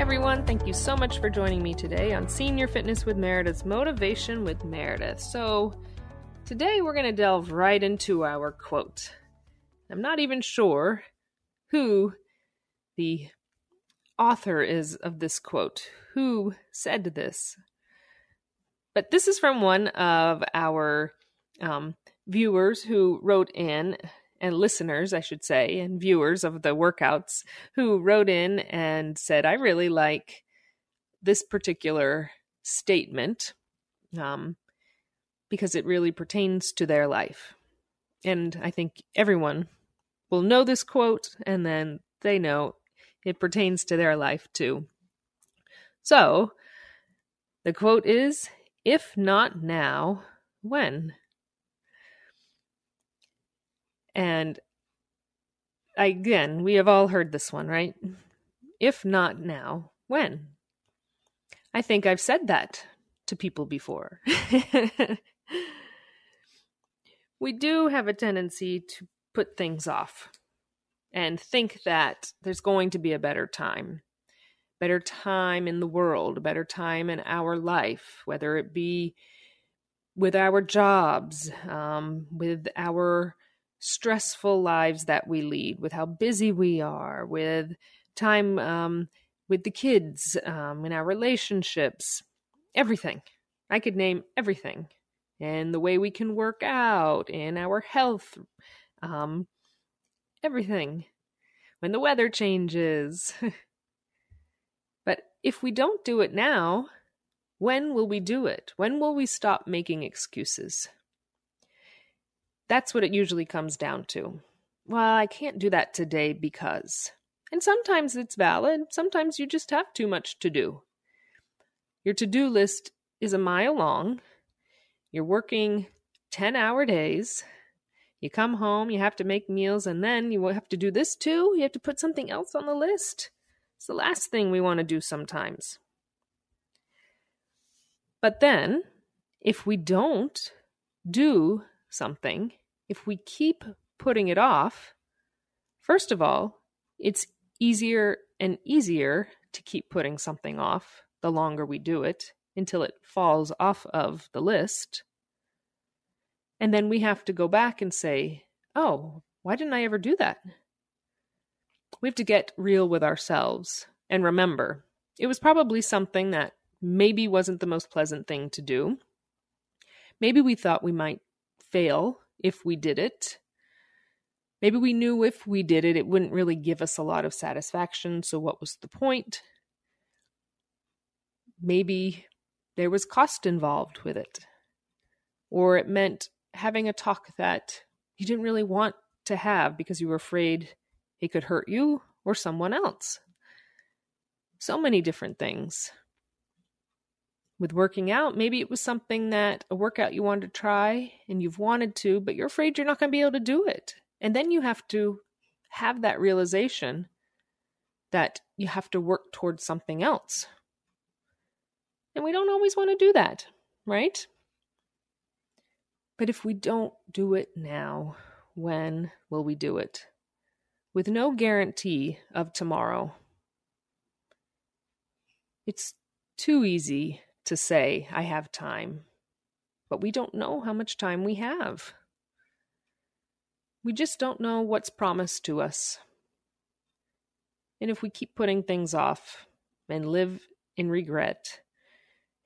everyone. Thank you so much for joining me today on Senior Fitness with Meredith's Motivation with Meredith. So, today we're going to delve right into our quote. I'm not even sure who the author is of this quote, who said this. But this is from one of our um, viewers who wrote in and listeners, I should say, and viewers of the workouts who wrote in and said, I really like this particular statement um, because it really pertains to their life. And I think everyone will know this quote, and then they know it pertains to their life too. So, the quote is If not now, when? And again, we have all heard this one, right? If not now, when? I think I've said that to people before. we do have a tendency to put things off and think that there's going to be a better time. Better time in the world, a better time in our life, whether it be with our jobs, um, with our stressful lives that we lead, with how busy we are, with time um, with the kids, um, in our relationships, everything. I could name everything. And the way we can work out, in our health, um, everything. When the weather changes. but if we don't do it now, when will we do it? When will we stop making excuses? That's what it usually comes down to. Well, I can't do that today because. And sometimes it's valid, sometimes you just have too much to do. Your to do list is a mile long. You're working 10 hour days. You come home, you have to make meals, and then you will have to do this too. You have to put something else on the list. It's the last thing we want to do sometimes. But then, if we don't do something, if we keep putting it off, first of all, it's easier and easier to keep putting something off the longer we do it until it falls off of the list. And then we have to go back and say, oh, why didn't I ever do that? We have to get real with ourselves and remember it was probably something that maybe wasn't the most pleasant thing to do. Maybe we thought we might fail if we did it. Maybe we knew if we did it, it wouldn't really give us a lot of satisfaction. So, what was the point? Maybe there was cost involved with it. Or it meant having a talk that you didn't really want to have because you were afraid it could hurt you or someone else. So many different things with working out, maybe it was something that a workout you wanted to try and you've wanted to, but you're afraid you're not going to be able to do it. And then you have to have that realization that you have to work towards something else. And we don't always want to do that, right? But if we don't do it now, when will we do it? With no guarantee of tomorrow. It's too easy to say, I have time. But we don't know how much time we have. We just don't know what's promised to us. And if we keep putting things off and live in regret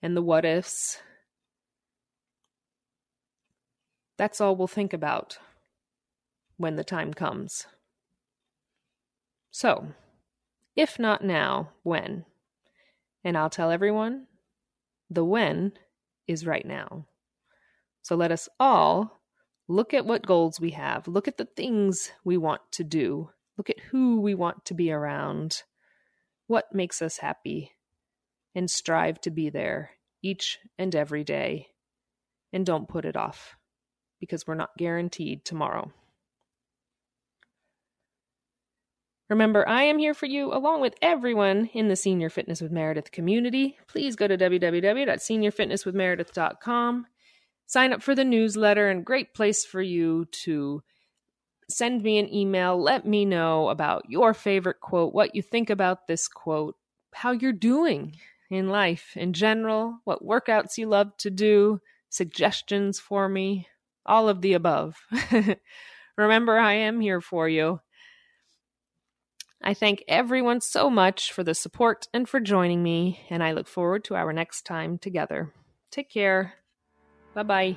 and the what ifs, that's all we'll think about when the time comes. So, if not now, when? And I'll tell everyone the when is right now. So let us all look at what goals we have, look at the things we want to do, look at who we want to be around, what makes us happy, and strive to be there each and every day. And don't put it off because we're not guaranteed tomorrow. Remember, I am here for you along with everyone in the Senior Fitness with Meredith community. Please go to www.seniorfitnesswithmeredith.com. Sign up for the newsletter and great place for you to send me an email. Let me know about your favorite quote, what you think about this quote. how you're doing in life in general, what workouts you love to do, suggestions for me, all of the above. Remember, I am here for you. I thank everyone so much for the support and for joining me, and I look forward to our next time together. Take care. Bye bye.